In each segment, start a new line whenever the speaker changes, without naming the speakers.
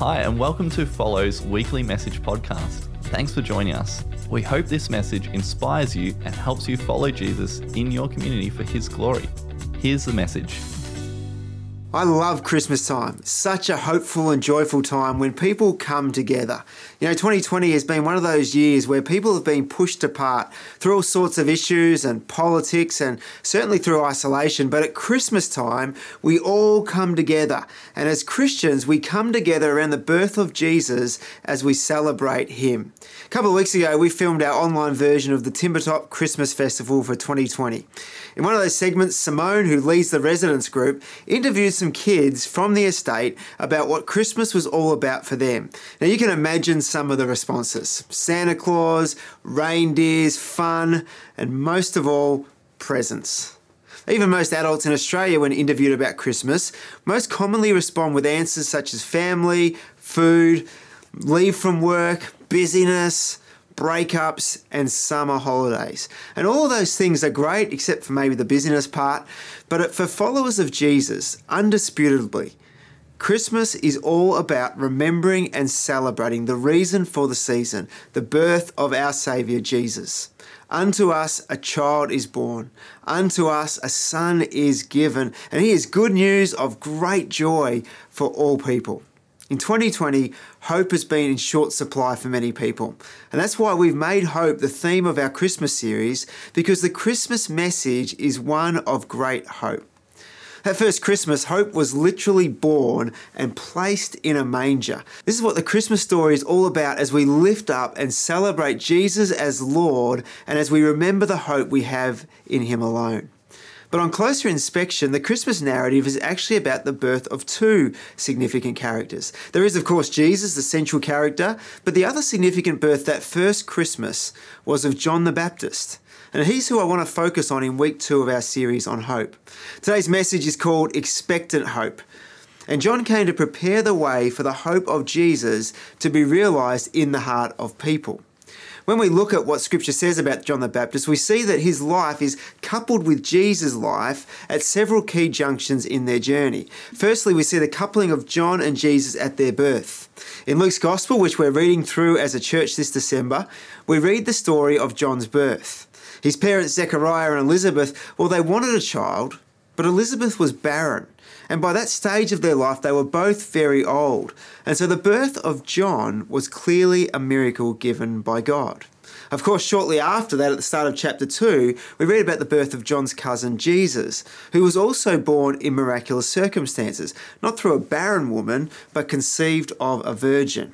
Hi, and welcome to Follow's weekly message podcast. Thanks for joining us. We hope this message inspires you and helps you follow Jesus in your community for his glory. Here's the message.
I love Christmas time. Such a hopeful and joyful time when people come together. You know, 2020 has been one of those years where people have been pushed apart through all sorts of issues and politics and certainly through isolation. But at Christmas time, we all come together. And as Christians, we come together around the birth of Jesus as we celebrate Him. A couple of weeks ago, we filmed our online version of the Timbertop Christmas Festival for 2020. In one of those segments, Simone, who leads the residents group, interviews some kids from the estate about what Christmas was all about for them. Now, you can imagine some of the responses Santa Claus, reindeers, fun, and most of all, presents. Even most adults in Australia, when interviewed about Christmas, most commonly respond with answers such as family, food, leave from work, busyness, breakups, and summer holidays. And all those things are great, except for maybe the busyness part. But for followers of Jesus, undisputably, Christmas is all about remembering and celebrating the reason for the season, the birth of our Saviour Jesus. Unto us a child is born, unto us a son is given, and he is good news of great joy for all people. In 2020, hope has been in short supply for many people. And that's why we've made hope the theme of our Christmas series, because the Christmas message is one of great hope. That first Christmas, hope was literally born and placed in a manger. This is what the Christmas story is all about as we lift up and celebrate Jesus as Lord and as we remember the hope we have in Him alone. But on closer inspection, the Christmas narrative is actually about the birth of two significant characters. There is, of course, Jesus, the central character, but the other significant birth that first Christmas was of John the Baptist. And he's who I want to focus on in week two of our series on hope. Today's message is called Expectant Hope. And John came to prepare the way for the hope of Jesus to be realized in the heart of people. When we look at what Scripture says about John the Baptist, we see that his life is coupled with Jesus' life at several key junctions in their journey. Firstly, we see the coupling of John and Jesus at their birth. In Luke's Gospel, which we're reading through as a church this December, we read the story of John's birth. His parents, Zechariah and Elizabeth, well, they wanted a child, but Elizabeth was barren. And by that stage of their life, they were both very old. And so the birth of John was clearly a miracle given by God. Of course, shortly after that, at the start of chapter 2, we read about the birth of John's cousin Jesus, who was also born in miraculous circumstances, not through a barren woman, but conceived of a virgin.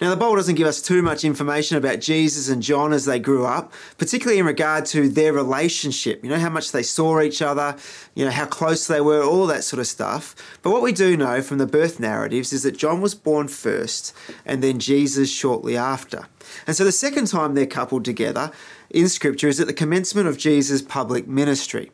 Now, the Bible doesn't give us too much information about Jesus and John as they grew up, particularly in regard to their relationship. You know, how much they saw each other, you know, how close they were, all that sort of stuff. But what we do know from the birth narratives is that John was born first and then Jesus shortly after. And so the second time they're coupled together in Scripture is at the commencement of Jesus' public ministry.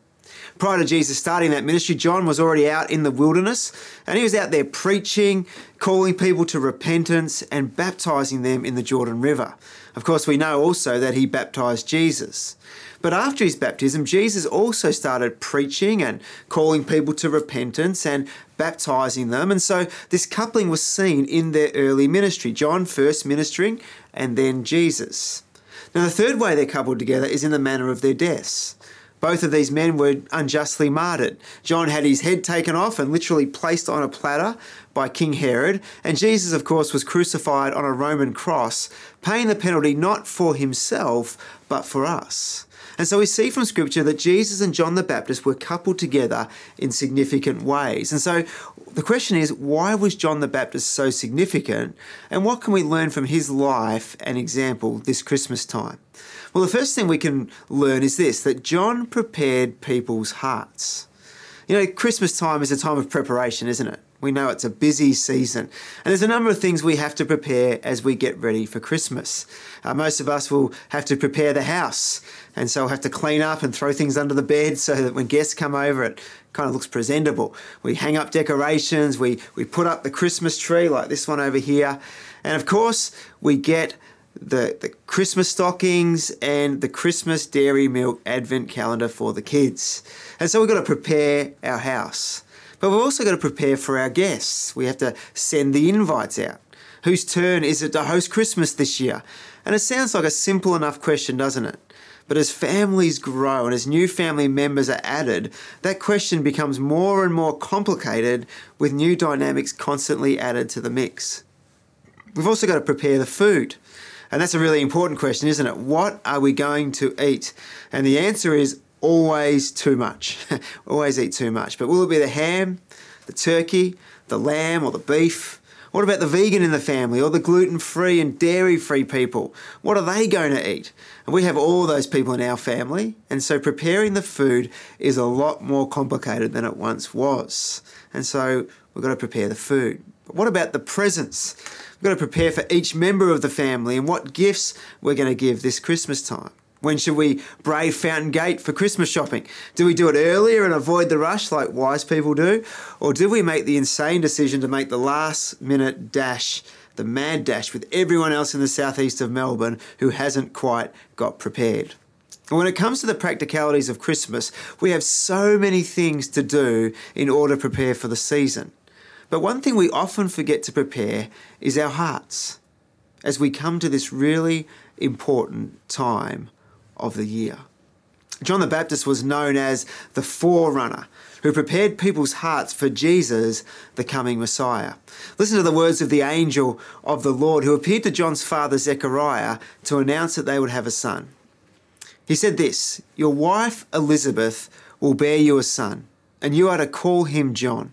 Prior to Jesus starting that ministry, John was already out in the wilderness and he was out there preaching, calling people to repentance, and baptizing them in the Jordan River. Of course, we know also that he baptized Jesus. But after his baptism, Jesus also started preaching and calling people to repentance and baptizing them. And so this coupling was seen in their early ministry John first ministering and then Jesus. Now, the third way they're coupled together is in the manner of their deaths. Both of these men were unjustly martyred. John had his head taken off and literally placed on a platter by King Herod, and Jesus, of course, was crucified on a Roman cross, paying the penalty not for himself, but for us. And so we see from Scripture that Jesus and John the Baptist were coupled together in significant ways. And so the question is, why was John the Baptist so significant? And what can we learn from his life and example this Christmas time? Well, the first thing we can learn is this that John prepared people's hearts. You know, Christmas time is a time of preparation, isn't it? We know it's a busy season. And there's a number of things we have to prepare as we get ready for Christmas. Uh, most of us will have to prepare the house. And so we'll have to clean up and throw things under the bed so that when guests come over, it kind of looks presentable. We hang up decorations, we, we put up the Christmas tree like this one over here. And of course, we get the, the Christmas stockings and the Christmas dairy milk advent calendar for the kids. And so we've got to prepare our house. But we've also got to prepare for our guests. We have to send the invites out. Whose turn is it to host Christmas this year? And it sounds like a simple enough question, doesn't it? But as families grow and as new family members are added, that question becomes more and more complicated with new dynamics constantly added to the mix. We've also got to prepare the food. And that's a really important question, isn't it? What are we going to eat? And the answer is always too much. always eat too much. But will it be the ham, the turkey, the lamb, or the beef? What about the vegan in the family or the gluten free and dairy free people? What are they going to eat? And we have all those people in our family, and so preparing the food is a lot more complicated than it once was. And so we've got to prepare the food. But what about the presents? We've got to prepare for each member of the family and what gifts we're going to give this Christmas time. When should we brave Fountain Gate for Christmas shopping? Do we do it earlier and avoid the rush like wise people do? Or do we make the insane decision to make the last minute dash, the mad dash with everyone else in the southeast of Melbourne who hasn't quite got prepared? When it comes to the practicalities of Christmas, we have so many things to do in order to prepare for the season. But one thing we often forget to prepare is our hearts as we come to this really important time of the year. John the Baptist was known as the forerunner who prepared people's hearts for Jesus, the coming Messiah. Listen to the words of the angel of the Lord who appeared to John's father Zechariah to announce that they would have a son. He said this Your wife Elizabeth will bear you a son, and you are to call him John.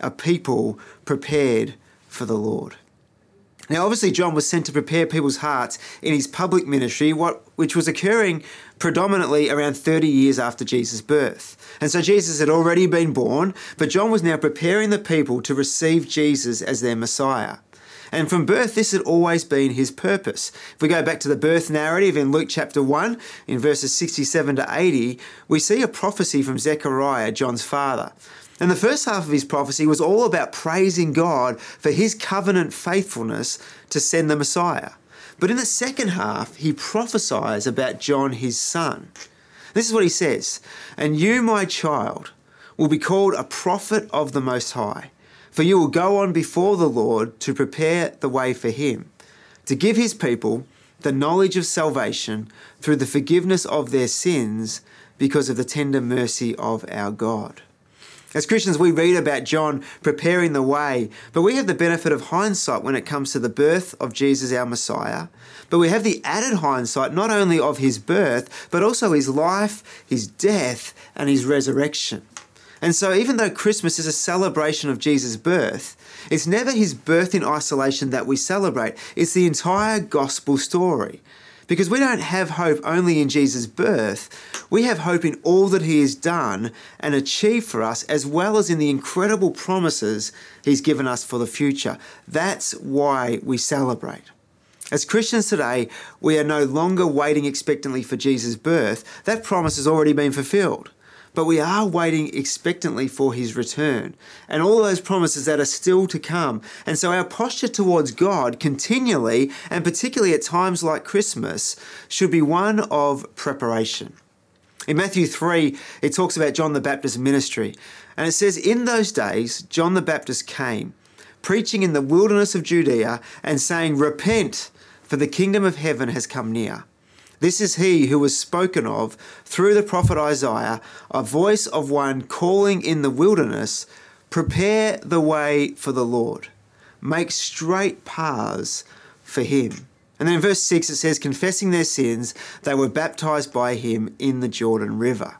a people prepared for the Lord. Now, obviously, John was sent to prepare people's hearts in his public ministry, what, which was occurring predominantly around 30 years after Jesus' birth. And so Jesus had already been born, but John was now preparing the people to receive Jesus as their Messiah. And from birth, this had always been his purpose. If we go back to the birth narrative in Luke chapter 1, in verses 67 to 80, we see a prophecy from Zechariah, John's father. And the first half of his prophecy was all about praising God for his covenant faithfulness to send the Messiah. But in the second half, he prophesies about John, his son. This is what he says And you, my child, will be called a prophet of the Most High, for you will go on before the Lord to prepare the way for him, to give his people the knowledge of salvation through the forgiveness of their sins because of the tender mercy of our God. As Christians, we read about John preparing the way, but we have the benefit of hindsight when it comes to the birth of Jesus, our Messiah. But we have the added hindsight not only of his birth, but also his life, his death, and his resurrection. And so, even though Christmas is a celebration of Jesus' birth, it's never his birth in isolation that we celebrate, it's the entire gospel story. Because we don't have hope only in Jesus' birth, we have hope in all that he has done and achieved for us, as well as in the incredible promises he's given us for the future. That's why we celebrate. As Christians today, we are no longer waiting expectantly for Jesus' birth. That promise has already been fulfilled but we are waiting expectantly for his return and all those promises that are still to come. And so our posture towards God continually, and particularly at times like Christmas, should be one of preparation. In Matthew 3, it talks about John the Baptist's ministry. And it says, In those days, John the Baptist came, preaching in the wilderness of Judea and saying, Repent, for the kingdom of heaven has come near. This is he who was spoken of through the prophet Isaiah, a voice of one calling in the wilderness, Prepare the way for the Lord, make straight paths for him. And then in verse 6 it says, Confessing their sins, they were baptized by him in the Jordan River.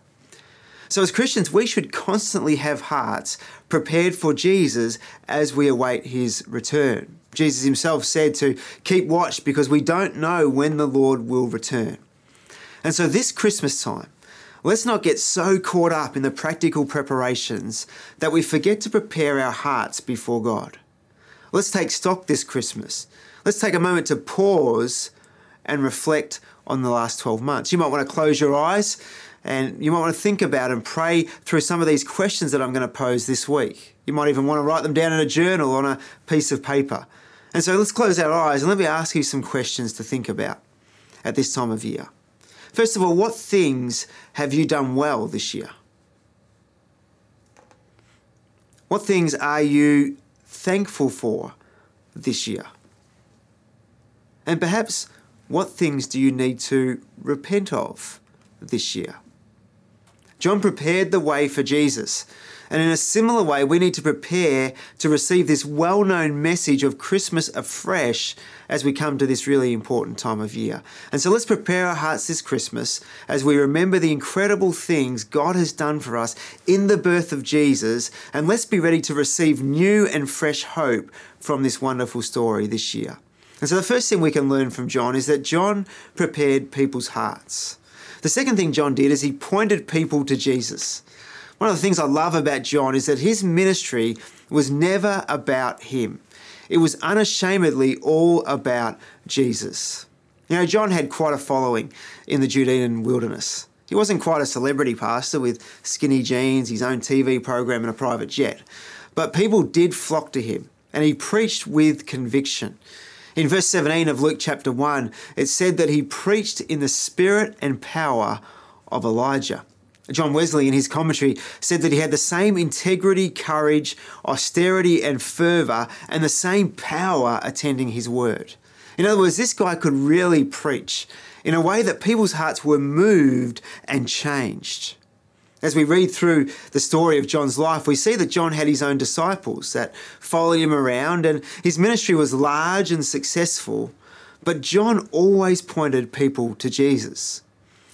So, as Christians, we should constantly have hearts prepared for Jesus as we await his return. Jesus himself said to keep watch because we don't know when the Lord will return. And so, this Christmas time, let's not get so caught up in the practical preparations that we forget to prepare our hearts before God. Let's take stock this Christmas. Let's take a moment to pause and reflect on the last 12 months. You might want to close your eyes and you might want to think about and pray through some of these questions that I'm going to pose this week. You might even want to write them down in a journal on a piece of paper. And so let's close our eyes and let me ask you some questions to think about at this time of year. First of all, what things have you done well this year? What things are you thankful for this year? And perhaps what things do you need to repent of this year? John prepared the way for Jesus. And in a similar way, we need to prepare to receive this well known message of Christmas afresh as we come to this really important time of year. And so let's prepare our hearts this Christmas as we remember the incredible things God has done for us in the birth of Jesus. And let's be ready to receive new and fresh hope from this wonderful story this year. And so the first thing we can learn from John is that John prepared people's hearts. The second thing John did is he pointed people to Jesus. One of the things I love about John is that his ministry was never about him. It was unashamedly all about Jesus. You know, John had quite a following in the Judean wilderness. He wasn't quite a celebrity pastor with skinny jeans, his own TV program, and a private jet. But people did flock to him, and he preached with conviction. In verse 17 of Luke chapter 1, it said that he preached in the spirit and power of Elijah. John Wesley, in his commentary, said that he had the same integrity, courage, austerity, and fervour, and the same power attending his word. In other words, this guy could really preach in a way that people's hearts were moved and changed. As we read through the story of John's life, we see that John had his own disciples that followed him around, and his ministry was large and successful. But John always pointed people to Jesus.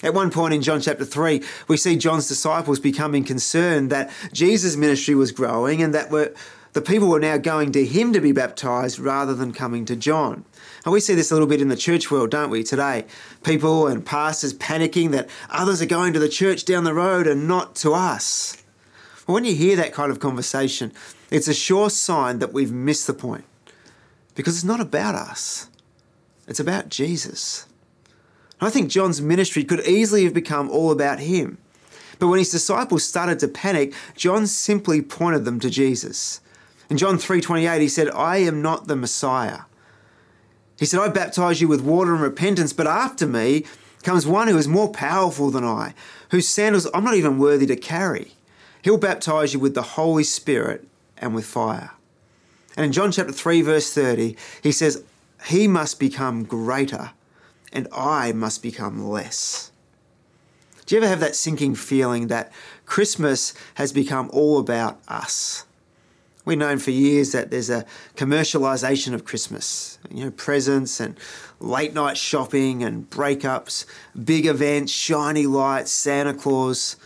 At one point in John chapter 3, we see John's disciples becoming concerned that Jesus' ministry was growing and that the people were now going to him to be baptized rather than coming to John. And we see this a little bit in the church world, don't we, today? People and pastors panicking that others are going to the church down the road and not to us. Well, when you hear that kind of conversation, it's a sure sign that we've missed the point because it's not about us, it's about Jesus. I think John's ministry could easily have become all about him. But when his disciples started to panic, John simply pointed them to Jesus. In John 3:28 he said, "I am not the Messiah." He said, I baptize you with water and repentance, but after me comes one who is more powerful than I, whose sandals I'm not even worthy to carry. He'll baptize you with the Holy Spirit and with fire. And in John chapter 3, verse 30, he says, He must become greater, and I must become less. Do you ever have that sinking feeling that Christmas has become all about us? We've known for years that there's a commercialisation of Christmas. You know, presents and late night shopping and breakups, big events, shiny lights, Santa Claus.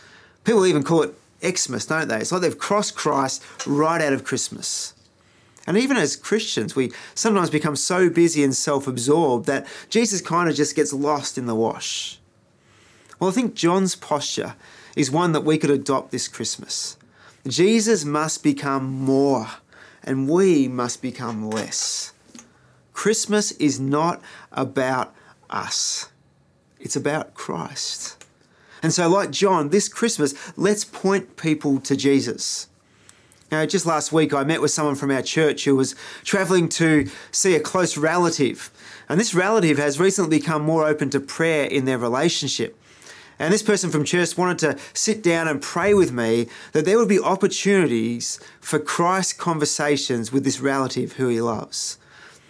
People even call it Xmas, don't they? It's like they've crossed Christ right out of Christmas. And even as Christians, we sometimes become so busy and self absorbed that Jesus kind of just gets lost in the wash. Well, I think John's posture is one that we could adopt this Christmas. Jesus must become more, and we must become less. Christmas is not about us, it's about Christ. And so, like John, this Christmas, let's point people to Jesus. Now, just last week, I met with someone from our church who was traveling to see a close relative. And this relative has recently become more open to prayer in their relationship. And this person from church wanted to sit down and pray with me that there would be opportunities for Christ conversations with this relative who he loves.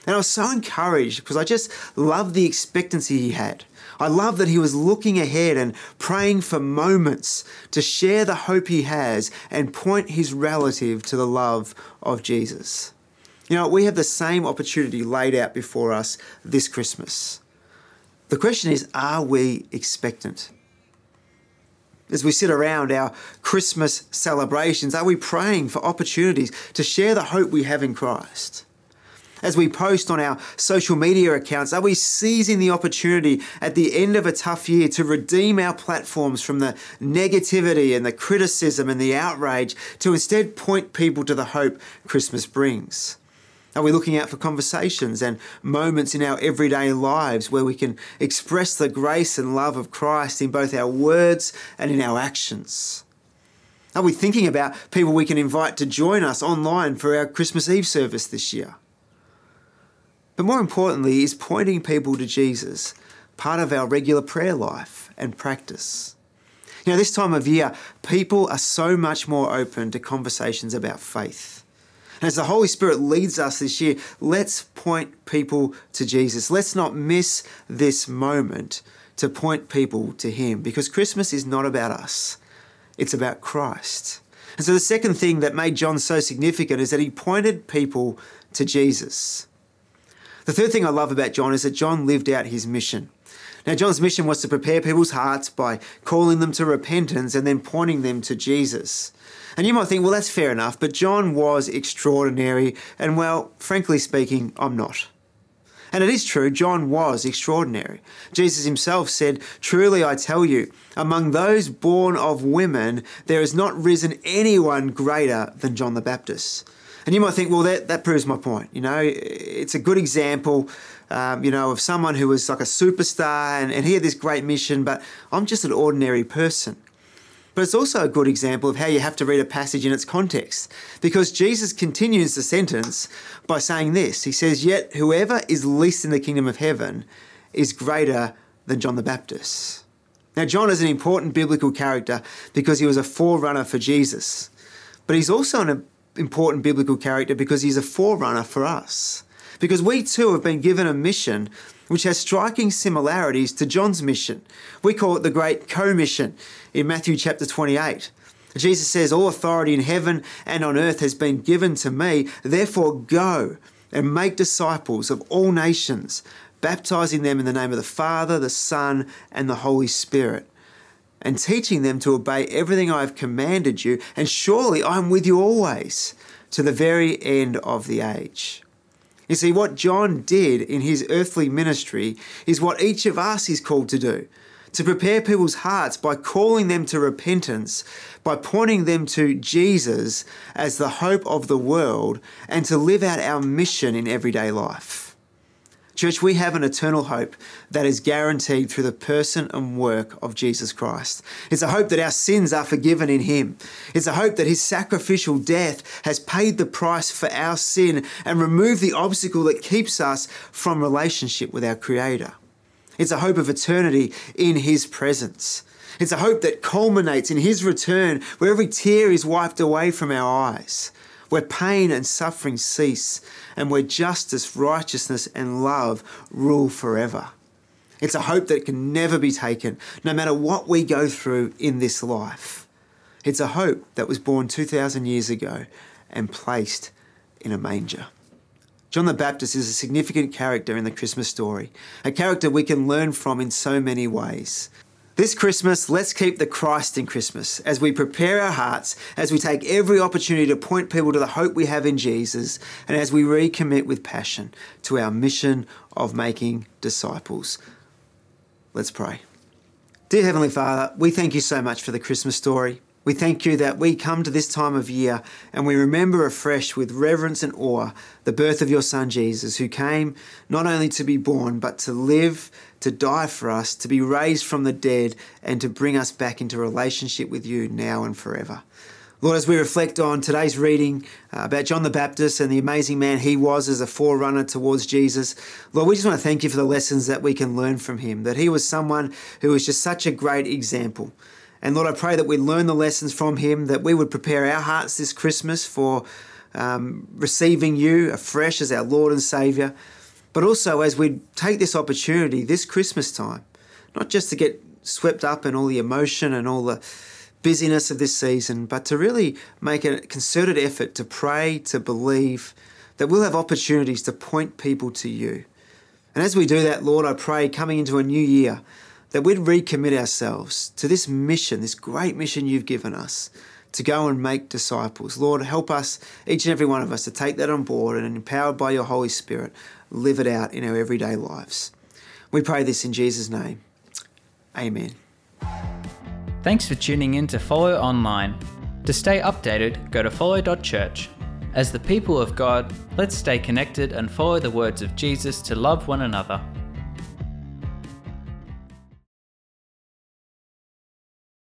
And I was so encouraged because I just loved the expectancy he had. I love that he was looking ahead and praying for moments to share the hope he has and point his relative to the love of Jesus. You know, we have the same opportunity laid out before us this Christmas. The question is are we expectant? As we sit around our Christmas celebrations, are we praying for opportunities to share the hope we have in Christ? As we post on our social media accounts, are we seizing the opportunity at the end of a tough year to redeem our platforms from the negativity and the criticism and the outrage to instead point people to the hope Christmas brings? Are we looking out for conversations and moments in our everyday lives where we can express the grace and love of Christ in both our words and in our actions? Are we thinking about people we can invite to join us online for our Christmas Eve service this year? But more importantly, is pointing people to Jesus part of our regular prayer life and practice? You know, this time of year, people are so much more open to conversations about faith. And as the Holy Spirit leads us this year, let's point people to Jesus. Let's not miss this moment to point people to Him because Christmas is not about us, it's about Christ. And so the second thing that made John so significant is that he pointed people to Jesus. The third thing I love about John is that John lived out his mission. Now, John's mission was to prepare people's hearts by calling them to repentance and then pointing them to Jesus. And you might think, well, that's fair enough, but John was extraordinary, and well, frankly speaking, I'm not. And it is true, John was extraordinary. Jesus himself said, Truly I tell you, among those born of women, there has not risen anyone greater than John the Baptist. And you might think, well, that, that proves my point. You know, it's a good example um, you know, of someone who was like a superstar and, and he had this great mission, but I'm just an ordinary person. But it's also a good example of how you have to read a passage in its context. Because Jesus continues the sentence by saying this He says, Yet whoever is least in the kingdom of heaven is greater than John the Baptist. Now, John is an important biblical character because he was a forerunner for Jesus. But he's also an important biblical character because he's a forerunner for us because we too have been given a mission which has striking similarities to John's mission. We call it the Great Commission in Matthew chapter 28. Jesus says, All authority in heaven and on earth has been given to me, therefore go and make disciples of all nations, baptizing them in the name of the Father, the Son, and the Holy Spirit, and teaching them to obey everything I have commanded you, and surely I am with you always to the very end of the age. You see, what John did in his earthly ministry is what each of us is called to do to prepare people's hearts by calling them to repentance, by pointing them to Jesus as the hope of the world, and to live out our mission in everyday life. Church, we have an eternal hope that is guaranteed through the person and work of Jesus Christ. It's a hope that our sins are forgiven in Him. It's a hope that His sacrificial death has paid the price for our sin and removed the obstacle that keeps us from relationship with our Creator. It's a hope of eternity in His presence. It's a hope that culminates in His return, where every tear is wiped away from our eyes where pain and suffering cease, and where justice, righteousness, and love rule forever. It's a hope that can never be taken, no matter what we go through in this life. It's a hope that was born 2,000 years ago and placed in a manger. John the Baptist is a significant character in the Christmas story, a character we can learn from in so many ways. This Christmas, let's keep the Christ in Christmas as we prepare our hearts, as we take every opportunity to point people to the hope we have in Jesus, and as we recommit with passion to our mission of making disciples. Let's pray. Dear Heavenly Father, we thank you so much for the Christmas story. We thank you that we come to this time of year and we remember afresh with reverence and awe the birth of your Son Jesus, who came not only to be born, but to live, to die for us, to be raised from the dead, and to bring us back into relationship with you now and forever. Lord, as we reflect on today's reading uh, about John the Baptist and the amazing man he was as a forerunner towards Jesus, Lord, we just want to thank you for the lessons that we can learn from him, that he was someone who was just such a great example. And Lord, I pray that we learn the lessons from him, that we would prepare our hearts this Christmas for um, receiving you afresh as our Lord and Saviour, but also as we take this opportunity this Christmas time, not just to get swept up in all the emotion and all the busyness of this season, but to really make a concerted effort to pray, to believe that we'll have opportunities to point people to you. And as we do that, Lord, I pray coming into a new year, that we'd recommit ourselves to this mission, this great mission you've given us to go and make disciples. Lord, help us, each and every one of us, to take that on board and empowered by your Holy Spirit, live it out in our everyday lives. We pray this in Jesus' name. Amen.
Thanks for tuning in to Follow Online. To stay updated, go to follow.church. As the people of God, let's stay connected and follow the words of Jesus to love one another